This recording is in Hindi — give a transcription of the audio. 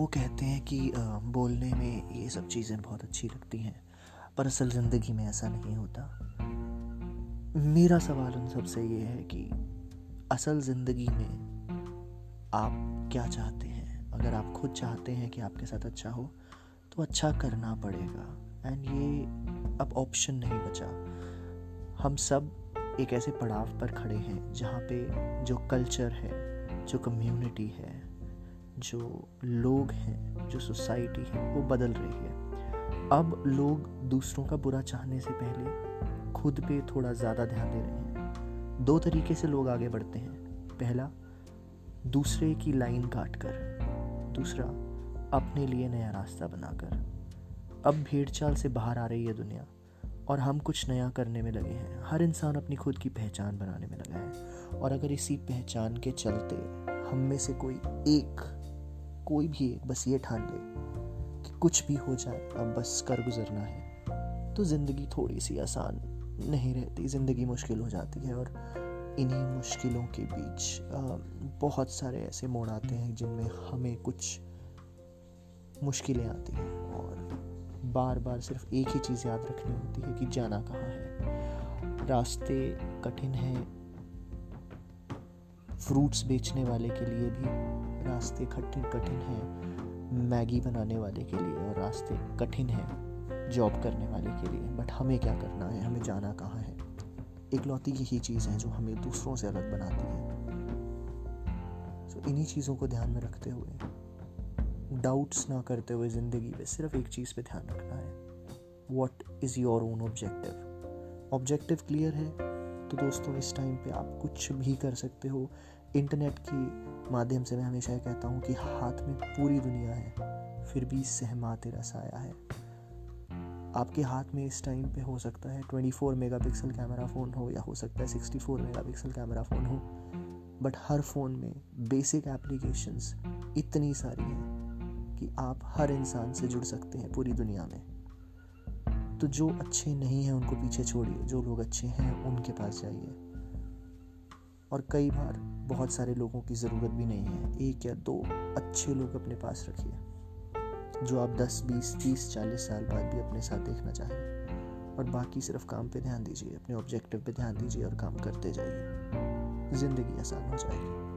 वो कहते हैं कि बोलने में ये सब चीज़ें बहुत अच्छी लगती हैं, पर असल ज़िंदगी में ऐसा नहीं होता। मेरा सवाल उन सबसे ये है कि असल ज़िंदगी में आप क्या चाहते हैं? अगर आप खुद चाहते हैं कि आपके साथ अच्छा हो तो अच्छा करना पड़ेगा। एंड ये अब ऑप्शन नहीं बचा। हम सब एक ऐसे पड़ाव पर खड़े हैं, जहाँ पे जो कल्चर है, जो कम्युनिटी है जो लोग हैं, जो सोसाइटी है, वो बदल रही है। अब लोग दूसरों का बुरा चाहने से पहले खुद पे थोड़ा ज़्यादा ध्यान दे रहे हैं। दो तरीके से लोग आगे बढ़ते हैं। पहला, दूसरे की लाइन काट कर दूसरा, अपने लिए नया रास्ता बनाकर। अब भेड़ चाल से बाहर आ रही है दुनिया और हम कुछ नया करने में लगे हैं। हर इंसान अपनी खुद की पहचान बनाने में लगा है और अगर इसी पहचान के चलते हम में से कोई एक कोई भी एक, बस ये ठान ले कि कुछ भी हो जाए, अब बस कर गुजरना है। तो ज़िंदगी थोड़ी सी आसान नहीं रहती, ज़िंदगी मुश्किल हो जाती है और इन्हीं मुश्किलों के बीच बहुत सारे ऐसे मोड़ आते हैं जिनमें हमें कुछ मुश्किलें आती हैं और बार बार सिर्फ़ एक ही चीज़ याद रखनी होती है कि जाना कहाँ है। रास्ते कठिन हैं फ्रूट्स बेचने वाले के लिए भी रास्ते कठिन कठिन हैं मैगी बनाने वाले के लिए और रास्ते कठिन हैं जॉब करने वाले के लिए। बट हमें क्या करना है? हमें जाना कहाँ है? इकलौती यही चीज़ है जो हमें दूसरों से अलग बनाती है। सो so, इन्हीं चीज़ों को ध्यान में रखते हुए डाउट्स ना करते हुए ज़िंदगी में सिर्फ़ एक चीज़ पे ध्यान रखना है। What is your own objective objective clear है? तो दोस्तों, इस टाइम पे आप कुछ भी कर सकते हो। इंटरनेट के माध्यम से मैं हमेशा कहता हूँ कि हाथ में पूरी दुनिया है, फिर भी सहमा तेरा साया है। आपके हाथ में इस टाइम पे हो सकता है 24 मेगापिक्सल कैमरा फ़ोन हो, या हो सकता है 64 मेगापिक्सल कैमरा फ़ोन हो। बट हर फ़ोन में बेसिक एप्लीकेशंस इतनी सारी हैं कि आप हर इंसान से जुड़ सकते हैं पूरी दुनिया में। तो जो अच्छे नहीं हैं उनको पीछे छोड़िए। जो लोग अच्छे हैं उनके पास जाइए। और कई बार बहुत सारे लोगों की ज़रूरत भी नहीं है। एक या दो अच्छे लोग अपने पास रखिए जो आप 10, 20, 30, 40 साल बाद भी अपने साथ देखना चाहें। और बाकी सिर्फ़ काम पे ध्यान दीजिए अपने ऑब्जेक्टिव पे ध्यान दीजिए और काम करते जाइए। ज़िंदगी आसान हो जाएगी।